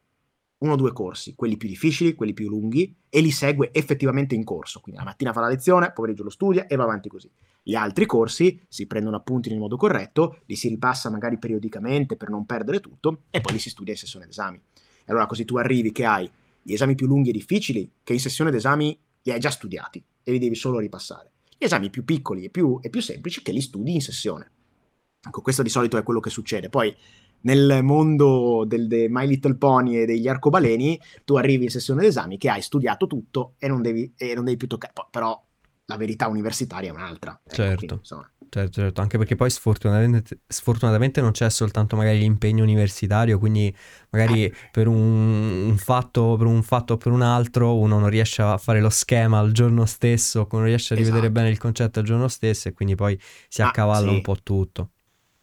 uno o due corsi, quelli più difficili, quelli più lunghi, e li segue effettivamente in corso. Quindi la mattina fa la lezione, pomeriggio lo studia e va avanti così. Gli altri corsi si prendono appunti nel modo corretto, li si ripassa magari periodicamente per non perdere tutto e poi li si studia in sessione d'esami. E allora così tu arrivi che hai gli esami più lunghi e difficili che in sessione d'esami li hai già studiati e li devi solo ripassare. Gli esami più piccoli e più, e più semplici che li studi in sessione. Ecco, questo di solito è quello che succede. Poi nel mondo del de My Little Pony e degli arcobaleni, tu arrivi in sessione d'esami che hai studiato tutto e non devi, e non devi più toccare. Però la verità universitaria è un'altra. Ecco, certo. Quindi, certo, certo, anche perché poi sfortunatamente, sfortunatamente, non c'è soltanto magari l'impegno universitario, quindi magari eh. per, un, un fatto, per un fatto o per un altro uno non riesce a fare lo schema al giorno stesso, non riesce a rivedere esatto. bene il concetto al giorno stesso e quindi poi si accavalla sì. un po' tutto.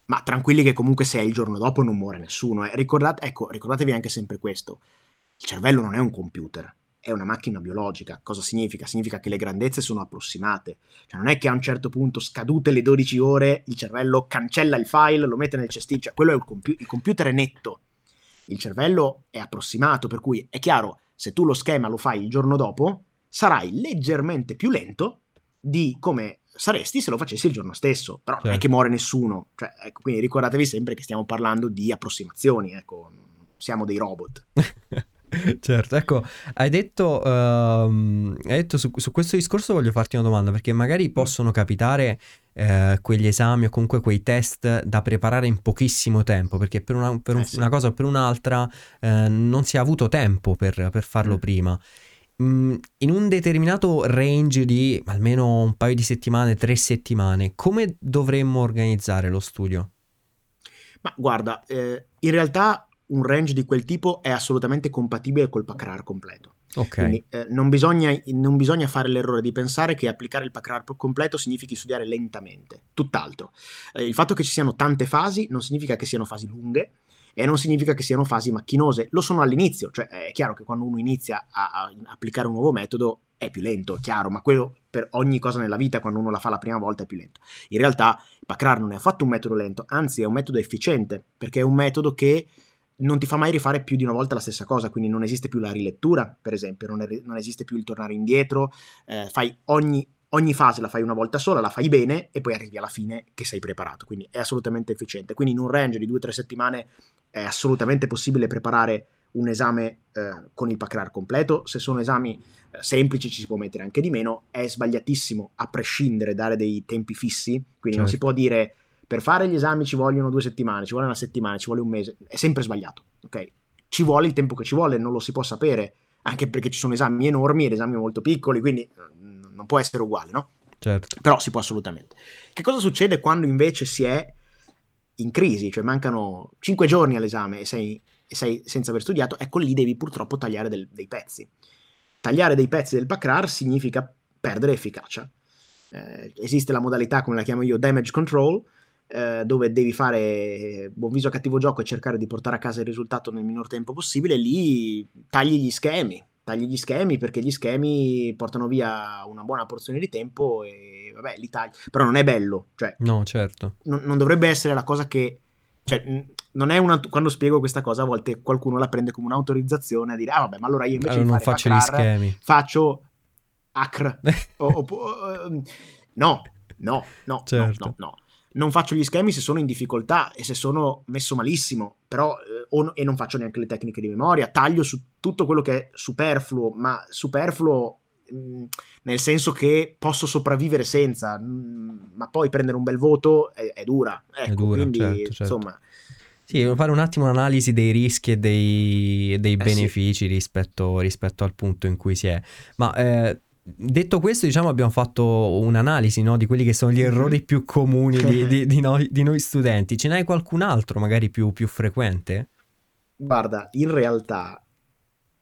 Ma tranquilli che comunque se è il giorno dopo non muore nessuno. Eh. Ricordate, ecco, ricordatevi anche sempre questo. Il cervello non è un computer, è una macchina biologica. Cosa significa? Significa che le grandezze sono approssimate. Cioè non è che a un certo punto, scadute le 12 ore, il cervello cancella il file, lo mette nel cestino. Cioè, quello è il, compu- il computer è netto. Il cervello è approssimato, per cui è chiaro, se tu lo schema lo fai il giorno dopo, sarai leggermente più lento di come saresti se lo facessi il giorno stesso, però certo. non è certo. che muore nessuno, cioè, ecco, quindi ricordatevi sempre che stiamo parlando di approssimazioni, ecco, siamo dei robot. certo, ecco, hai detto, uh, hai detto su, su, questo discorso voglio farti una domanda, perché magari mm. possono capitare eh, quegli esami o comunque quei test da preparare in pochissimo tempo, perché per una, per un, Eh sì. una cosa o per un'altra eh, non si è avuto tempo per, per farlo Mm. prima. Mm, in un determinato range di almeno un paio di settimane, tre settimane, come dovremmo organizzare lo studio? Ma guarda, eh, in realtà un range di quel tipo è assolutamente compatibile col PACRAR completo. Ok, Quindi eh, non, bisogna, non bisogna fare l'errore di pensare che applicare il PACRAR completo significhi studiare lentamente. Tutt'altro. Eh, il fatto che ci siano tante fasi non significa che siano fasi lunghe e non significa che siano fasi macchinose. Lo sono all'inizio, cioè è chiaro che quando uno inizia a, a applicare un nuovo metodo è più lento, è chiaro, ma quello per ogni cosa nella vita quando uno la fa la prima volta è più lento. In realtà PACRAR non è affatto un metodo lento, anzi è un metodo efficiente, perché è un metodo che non ti fa mai rifare più di una volta la stessa cosa, quindi non esiste più la rilettura, per esempio, non, è- non esiste più il tornare indietro, eh, fai ogni, ogni fase la fai una volta sola, la fai bene e poi arrivi alla fine che sei preparato, quindi è assolutamente efficiente. Quindi in un range di due o tre settimane è assolutamente possibile preparare un esame eh, con il PACRAR completo, se sono esami eh, semplici ci si può mettere anche di meno, è sbagliatissimo a prescindere dare dei tempi fissi, quindi non si Certo. può dire per fare gli esami ci vogliono due settimane, ci vuole una settimana, ci vuole un mese, è sempre sbagliato, ok? Ci vuole il tempo che ci vuole, non lo si può sapere, anche perché ci sono esami enormi ed esami molto piccoli, quindi non può essere uguale, no? certo. Però si può assolutamente. Che cosa succede quando invece si è in crisi, cioè mancano 5 giorni all'esame e sei, e sei senza aver studiato? Ecco lì devi purtroppo tagliare del- dei pezzi. Tagliare dei pezzi del PACRAR significa perdere efficacia. Eh, esiste la modalità, come la chiamo io, damage control, eh, dove devi fare buon viso a cattivo gioco e cercare di portare a casa il risultato nel minor tempo possibile, lì tagli gli schemi, tagli gli schemi perché gli schemi portano via una buona porzione di tempo e vabbè, li tagli. Però non è bello, cioè No, certo. non, non dovrebbe essere la cosa che... Cioè, non è una, quando spiego questa cosa, a volte qualcuno la prende come un'autorizzazione a dire, ah vabbè, ma allora io invece Allora non faccio gli schemi. faccio ACR. O- oppu- o- no, no, no, Certo. no, no, no. Non faccio gli schemi se sono in difficoltà e se sono messo malissimo, però eh, no- e non faccio neanche le tecniche di memoria, taglio su tutto quello che è superfluo, ma superfluo mh, nel senso che posso sopravvivere senza, mh, ma poi prendere un bel voto è, è dura. Ecco, dura, quindi certo, certo. insomma, Sì, devo fare un attimo un'analisi dei rischi e dei, dei Eh sì. benefici rispetto, rispetto al punto in cui si è. Ma eh, detto questo, diciamo, abbiamo fatto un'analisi, no, di quelli che sono gli Mhm. errori più comuni di, di- di noi, di noi studenti. Ce n'hai qualcun altro, magari più, più frequente? Guarda, in realtà,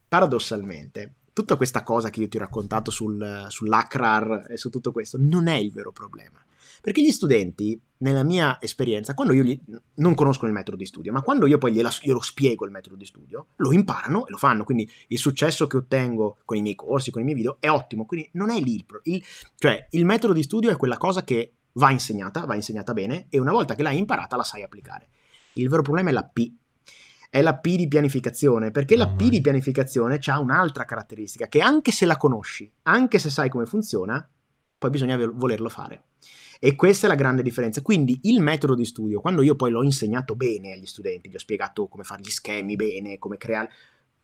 paradossalmente, tutta questa cosa che io ti ho raccontato sul, sull'ACRAR e su tutto questo non è il vero problema. Perché gli studenti, nella mia esperienza, quando io gli, non conoscono il metodo di studio, ma quando io poi gliela- glielo spiego il metodo di studio, lo imparano e lo fanno. Quindi il successo che ottengo con i miei corsi, con i miei video, è ottimo. Quindi non è lì il, il- cioè il metodo di studio è quella cosa che va insegnata, va insegnata bene, e una volta che l'hai imparata la sai applicare. Il vero problema è la P. È la P di pianificazione, perché la P di pianificazione ha un'altra caratteristica, che anche se la conosci, anche se sai come funziona, poi bisogna volerlo fare. E questa è la grande differenza. Quindi il metodo di studio, quando io poi l'ho insegnato bene agli studenti, gli ho spiegato come fare gli schemi bene, come creare,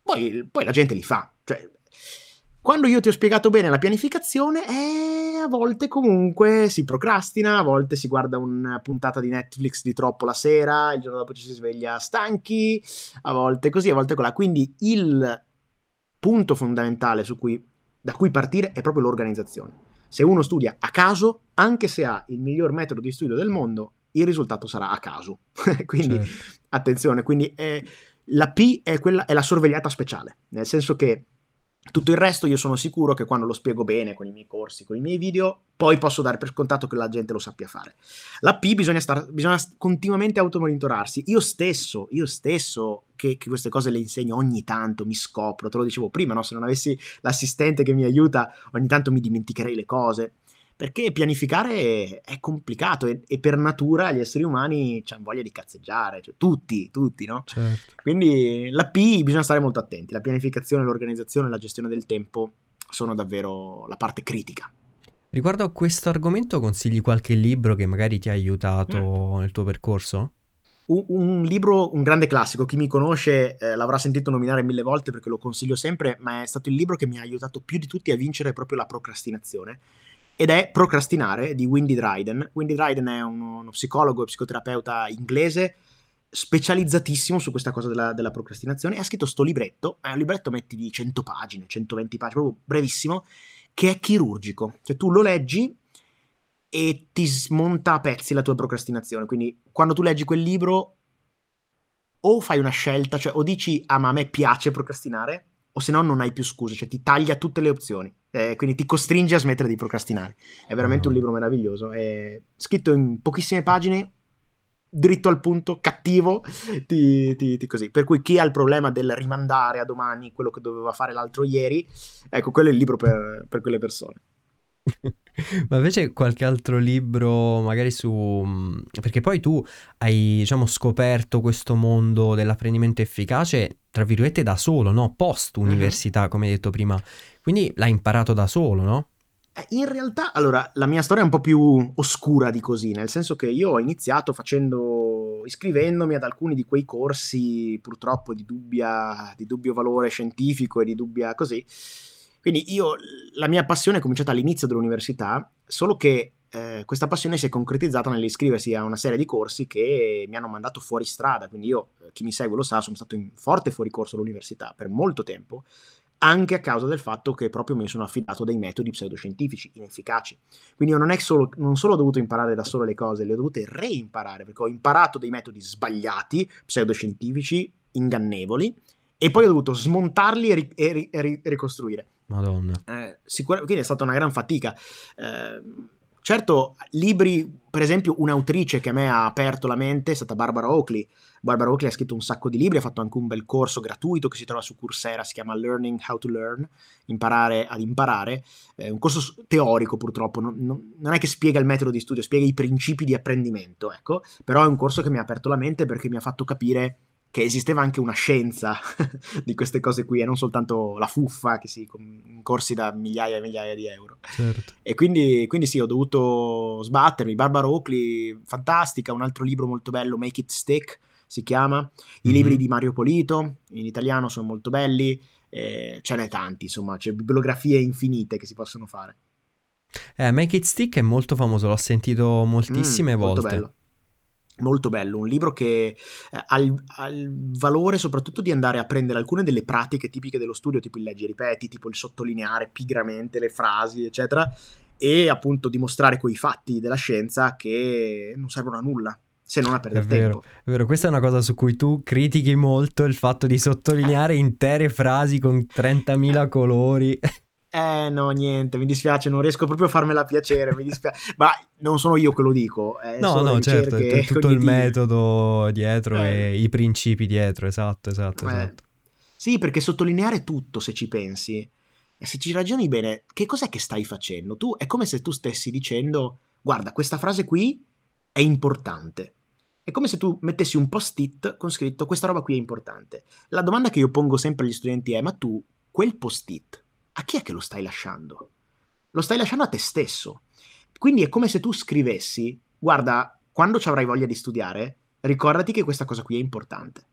poi, poi la gente li fa. Cioè, quando io ti ho spiegato bene la pianificazione, eh, a volte comunque si procrastina, a volte si guarda una puntata di Netflix di troppo la sera, il giorno dopo ci si sveglia stanchi, a volte così, a volte colà. Quindi il punto fondamentale cui, da cui partire è proprio l'organizzazione. Se uno studia a caso, anche se ha il miglior metodo di studio del mondo, il risultato sarà a caso. quindi Certo. attenzione, quindi eh, la P è, quella, è la sorvegliata speciale, nel senso che tutto il resto io sono sicuro che quando lo spiego bene con i miei corsi, con i miei video, poi posso dare per scontato che la gente lo sappia fare. La P bisogna, star, bisogna continuamente automonitorarsi. Io stesso, io stesso che, che, queste cose le insegno ogni tanto, mi scopro, te lo dicevo prima, no? se non avessi l'assistente che mi aiuta, ogni tanto mi dimenticherei le cose. Perché pianificare è complicato e, e per natura gli esseri umani hanno voglia di cazzeggiare, cioè, tutti, tutti, no? Certo. Quindi la P bisogna stare molto attenti, la pianificazione, l'organizzazione, la gestione del tempo sono davvero la parte critica. Riguardo a questo argomento, consigli qualche libro che magari ti ha aiutato mm. nel tuo percorso? Un, un, libro, un grande classico, chi mi conosce eh, l'avrà sentito nominare mille volte perché lo consiglio sempre, ma è stato il libro che mi ha aiutato più di tutti a vincere proprio la procrastinazione ed è Procrastinare di Windy Dryden. Windy Dryden è uno, uno psicologo e psicoterapeuta inglese specializzatissimo su questa cosa della, della procrastinazione ha scritto sto libretto, è un libretto metti di 100 pagine, 120 pagine, proprio brevissimo, che è chirurgico. Cioè tu lo leggi e ti smonta a pezzi la tua procrastinazione. Quindi quando tu leggi quel libro o fai una scelta, cioè o dici ah ma a me piace procrastinare, o se no non hai più scuse, cioè ti taglia tutte le opzioni, eh, quindi ti costringe a smettere di procrastinare. È veramente un libro meraviglioso, è scritto in pochissime pagine, dritto al punto, cattivo, ti, ti, ti così. Per cui chi ha il problema del rimandare a domani quello che doveva fare l'altro ieri, ecco, quello è il libro per, per quelle persone. Ma invece qualche altro libro, magari su... Mm, perché poi tu hai, diciamo, scoperto questo mondo dell'apprendimento efficace, tra virgolette, da solo, no? Post università, mm-hmm. come hai detto prima. Quindi l'hai imparato da solo, no? Eh, in realtà, allora, la mia storia è un po' più oscura di così, nel senso che io ho iniziato facendo, iscrivendomi ad alcuni di quei corsi, purtroppo di, dubbia, di dubbio valore scientifico e di dubbia così. Quindi io, la mia passione è cominciata all'inizio dell'università, solo che eh, questa passione si è concretizzata nell'iscriversi a una serie di corsi che mi hanno mandato fuori strada. Quindi io, eh, chi mi segue lo sa, sono stato in forte fuoricorso all'università per molto tempo anche a causa del fatto che proprio mi sono affidato dei metodi pseudoscientifici inefficaci. Quindi io non, solo, non solo ho dovuto imparare da solo le cose, le ho dovute reimparare, perché ho imparato dei metodi sbagliati, pseudoscientifici, ingannevoli, e poi ho dovuto smontarli e, ri- e, ri- e ri- ricostruire. Madonna. Eh, sicur- quindi è stata una gran fatica. Eh, certo, libri, per esempio, un'autrice che a me ha aperto la mente è stata Barbara Oakley, Barbara Oakley ha scritto un sacco di libri, ha fatto anche un bel corso gratuito che si trova su Coursera, si chiama Learning How to Learn, imparare ad imparare, è un corso teorico purtroppo, non, non, è che spiega il metodo di studio, spiega i principi di apprendimento, ecco, però è un corso che mi ha aperto la mente perché mi ha fatto capire che esisteva anche una scienza di queste cose qui e non soltanto la fuffa che si corsi da migliaia e migliaia di euro. Certo. E quindi, quindi, sì, ho dovuto sbattermi. Barbara Oakley, fantastica, un altro libro molto bello, Make It Stick, si chiama. I mm-hmm. libri di Mario Polito, in italiano, sono molto belli. Eh, ce n'è tanti, insomma, c'è bibliografie infinite che si possono fare. Eh, Make It Stick è molto famoso, l'ho sentito moltissime mm, volte. Molto bello. Molto bello, un libro che eh, ha, il, ha, il, valore soprattutto di andare a prendere alcune delle pratiche tipiche dello studio, tipo il leggi ripeti, tipo il sottolineare pigramente le frasi, eccetera, e appunto dimostrare coi fatti della scienza che non servono a nulla, se non a perdere è vero, tempo. È vero, questa è una cosa su cui tu critichi molto il fatto di sottolineare intere frasi con 30.000 colori. Eh no, niente, mi dispiace, non riesco proprio a farmela piacere, mi dispiace. Ma non sono io che lo dico. no, no, certo, è tutto il metodo dietro eh. e i principi dietro, esatto, esatto, eh. esatto. Sì, perché sottolineare tutto, se ci pensi, e se ci ragioni bene, che cos'è che stai facendo? Tu è come se tu stessi dicendo, guarda, questa frase qui è importante. È come se tu mettessi un post-it con scritto questa roba qui è importante. La domanda che io pongo sempre agli studenti è ma tu quel post-it a chi è che lo stai lasciando? Lo stai lasciando a te stesso. Quindi è come se tu scrivessi guarda, quando ci avrai voglia di studiare, ricordati che questa cosa qui è importante.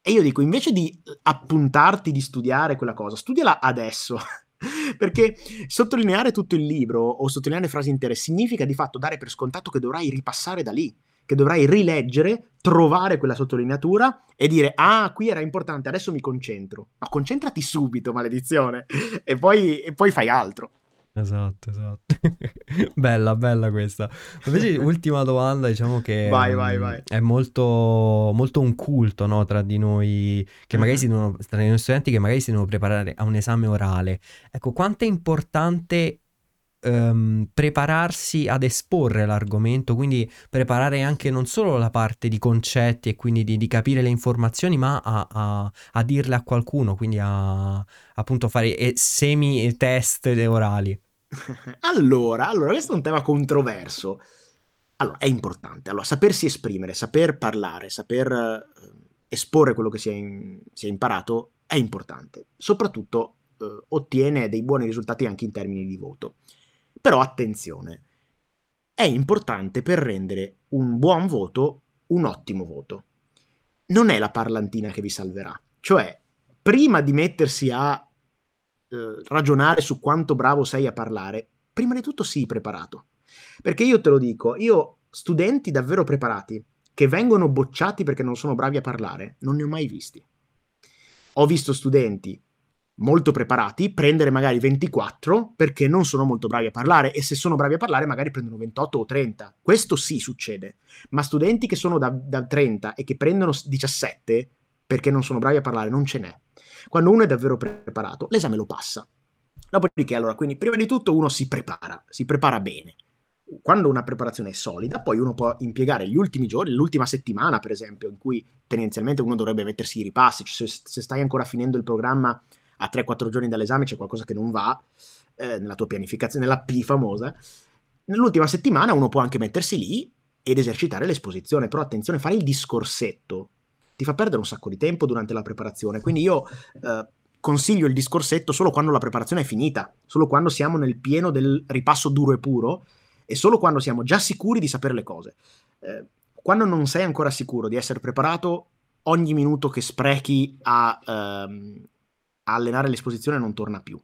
E io dico, invece di appuntarti di studiare quella cosa, studiala adesso. Perché sottolineare tutto il libro o sottolineare frasi intere significa di fatto dare per scontato che dovrai ripassare da lì, che dovrai rileggere, trovare quella sottolineatura e dire ah, qui era importante, adesso mi concentro. Ma concentrati subito, maledizione, e poi, e poi fai altro. Esatto, esatto. bella, bella questa. Invece, ultima domanda, diciamo che vai, vai, vai. è molto, molto un culto no, tra di noi, che magari uh-huh. si devono, tra i nostri studenti che magari si devono preparare a un esame orale. Ecco, quanto è importante um, prepararsi ad esporre l'argomento, quindi preparare anche non solo la parte di concetti e quindi di, di capire le informazioni, ma a, a, a, dirle a qualcuno, quindi a appunto fare semi-test orali. allora, allora, questo è un tema controverso. Allora, è importante. Allora, sapersi esprimere, saper parlare, saper eh, esporre quello che si è, in, si è, imparato è importante. Soprattutto eh, ottiene dei buoni risultati anche in termini di voto. Però attenzione, è importante per rendere un buon voto un ottimo voto. Non è la parlantina che vi salverà. Cioè, prima di mettersi a eh, ragionare su quanto bravo sei a parlare, Prima di tutto sii preparato. Perché io te lo dico, io studenti davvero preparati che vengono bocciati perché non sono bravi a parlare, non ne ho mai visti. Ho visto studenti molto preparati prendere magari 24 perché non sono molto bravi a parlare e se sono bravi a parlare magari prendono 28 o 30. Questo sì succede, ma studenti che sono da, da 30 e che prendono 17 perché non sono bravi a parlare non ce n'è. Quando uno è davvero preparato, l'esame lo passa. Dopodiché, allora, quindi prima di tutto uno si prepara, si prepara bene. Quando una preparazione è solida, poi uno può impiegare gli ultimi giorni, l'ultima settimana, per esempio, in cui tendenzialmente uno dovrebbe mettersi i ripassi. Cioè, se, se stai ancora finendo il programma a 3-4 giorni dall'esame c'è qualcosa che non va eh, nella tua pianificazione, nella P famosa. Nell'ultima settimana uno può anche mettersi lì ed esercitare l'esposizione, però attenzione, fare il discorsetto ti fa perdere un sacco di tempo durante la preparazione, quindi io eh, consiglio il discorsetto solo quando la preparazione è finita, solo quando siamo nel pieno del ripasso duro e puro e solo quando siamo già sicuri di sapere le cose. Eh, quando non sei ancora sicuro di essere preparato, ogni minuto che sprechi a, ehm, allenare l'esposizione non torna più.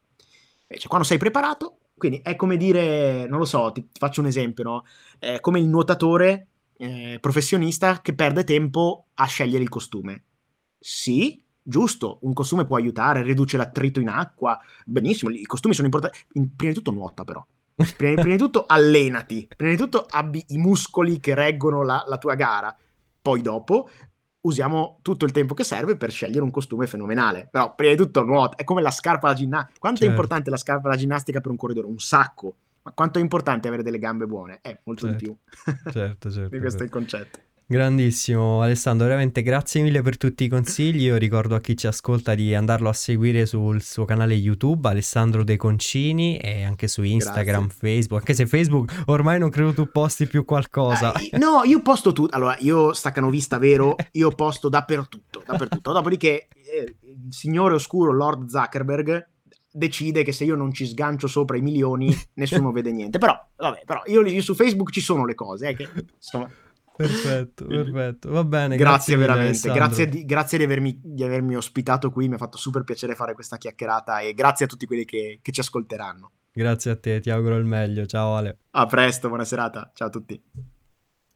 Invece, quando sei preparato, quindi è come dire, non lo so, ti, ti faccio un esempio, no? È come il nuotatore eh, professionista che perde tempo a scegliere il costume. Sì, giusto, un costume può aiutare, riduce l'attrito in acqua, benissimo, i costumi sono importanti. Prima di tutto nuota però. Prima, prima, di tutto allenati, prima di tutto abbi i muscoli che reggono la, la tua gara, poi dopo usiamo tutto il tempo che serve per scegliere un costume fenomenale. Però prima di tutto nuota, è come la scarpa da ginnastica. Quanto certo. è importante la scarpa da ginnastica per un corridore? Un sacco. Ma quanto è importante avere delle gambe buone? Eh, molto certo. di più. certo, certo. Di questo è il concetto. Grandissimo Alessandro, veramente grazie mille per tutti i consigli. Io ricordo a chi ci ascolta di andarlo a seguire sul suo canale YouTube, Alessandro De Concini, e anche su Instagram, grazie. Facebook. Anche se Facebook ormai non credo tu posti più qualcosa. Eh, no, io posto tutto. Allora, io staccanovista vero, io posto dappertutto. dappertutto. Dopodiché, eh, il signore oscuro Lord Zuckerberg decide che se io non ci sgancio sopra i milioni nessuno vede niente. Però, vabbè, però io, io, su Facebook ci sono le cose, eh, che, insomma... Perfetto, perfetto. Va bene. Grazie, grazie veramente. Grazie di, grazie di, avermi, di, avermi, ospitato qui. Mi ha fatto super piacere fare questa chiacchierata e grazie a tutti quelli che, che ci ascolteranno. Grazie a te, ti auguro il meglio. Ciao Ale. A presto, buona serata. Ciao a tutti.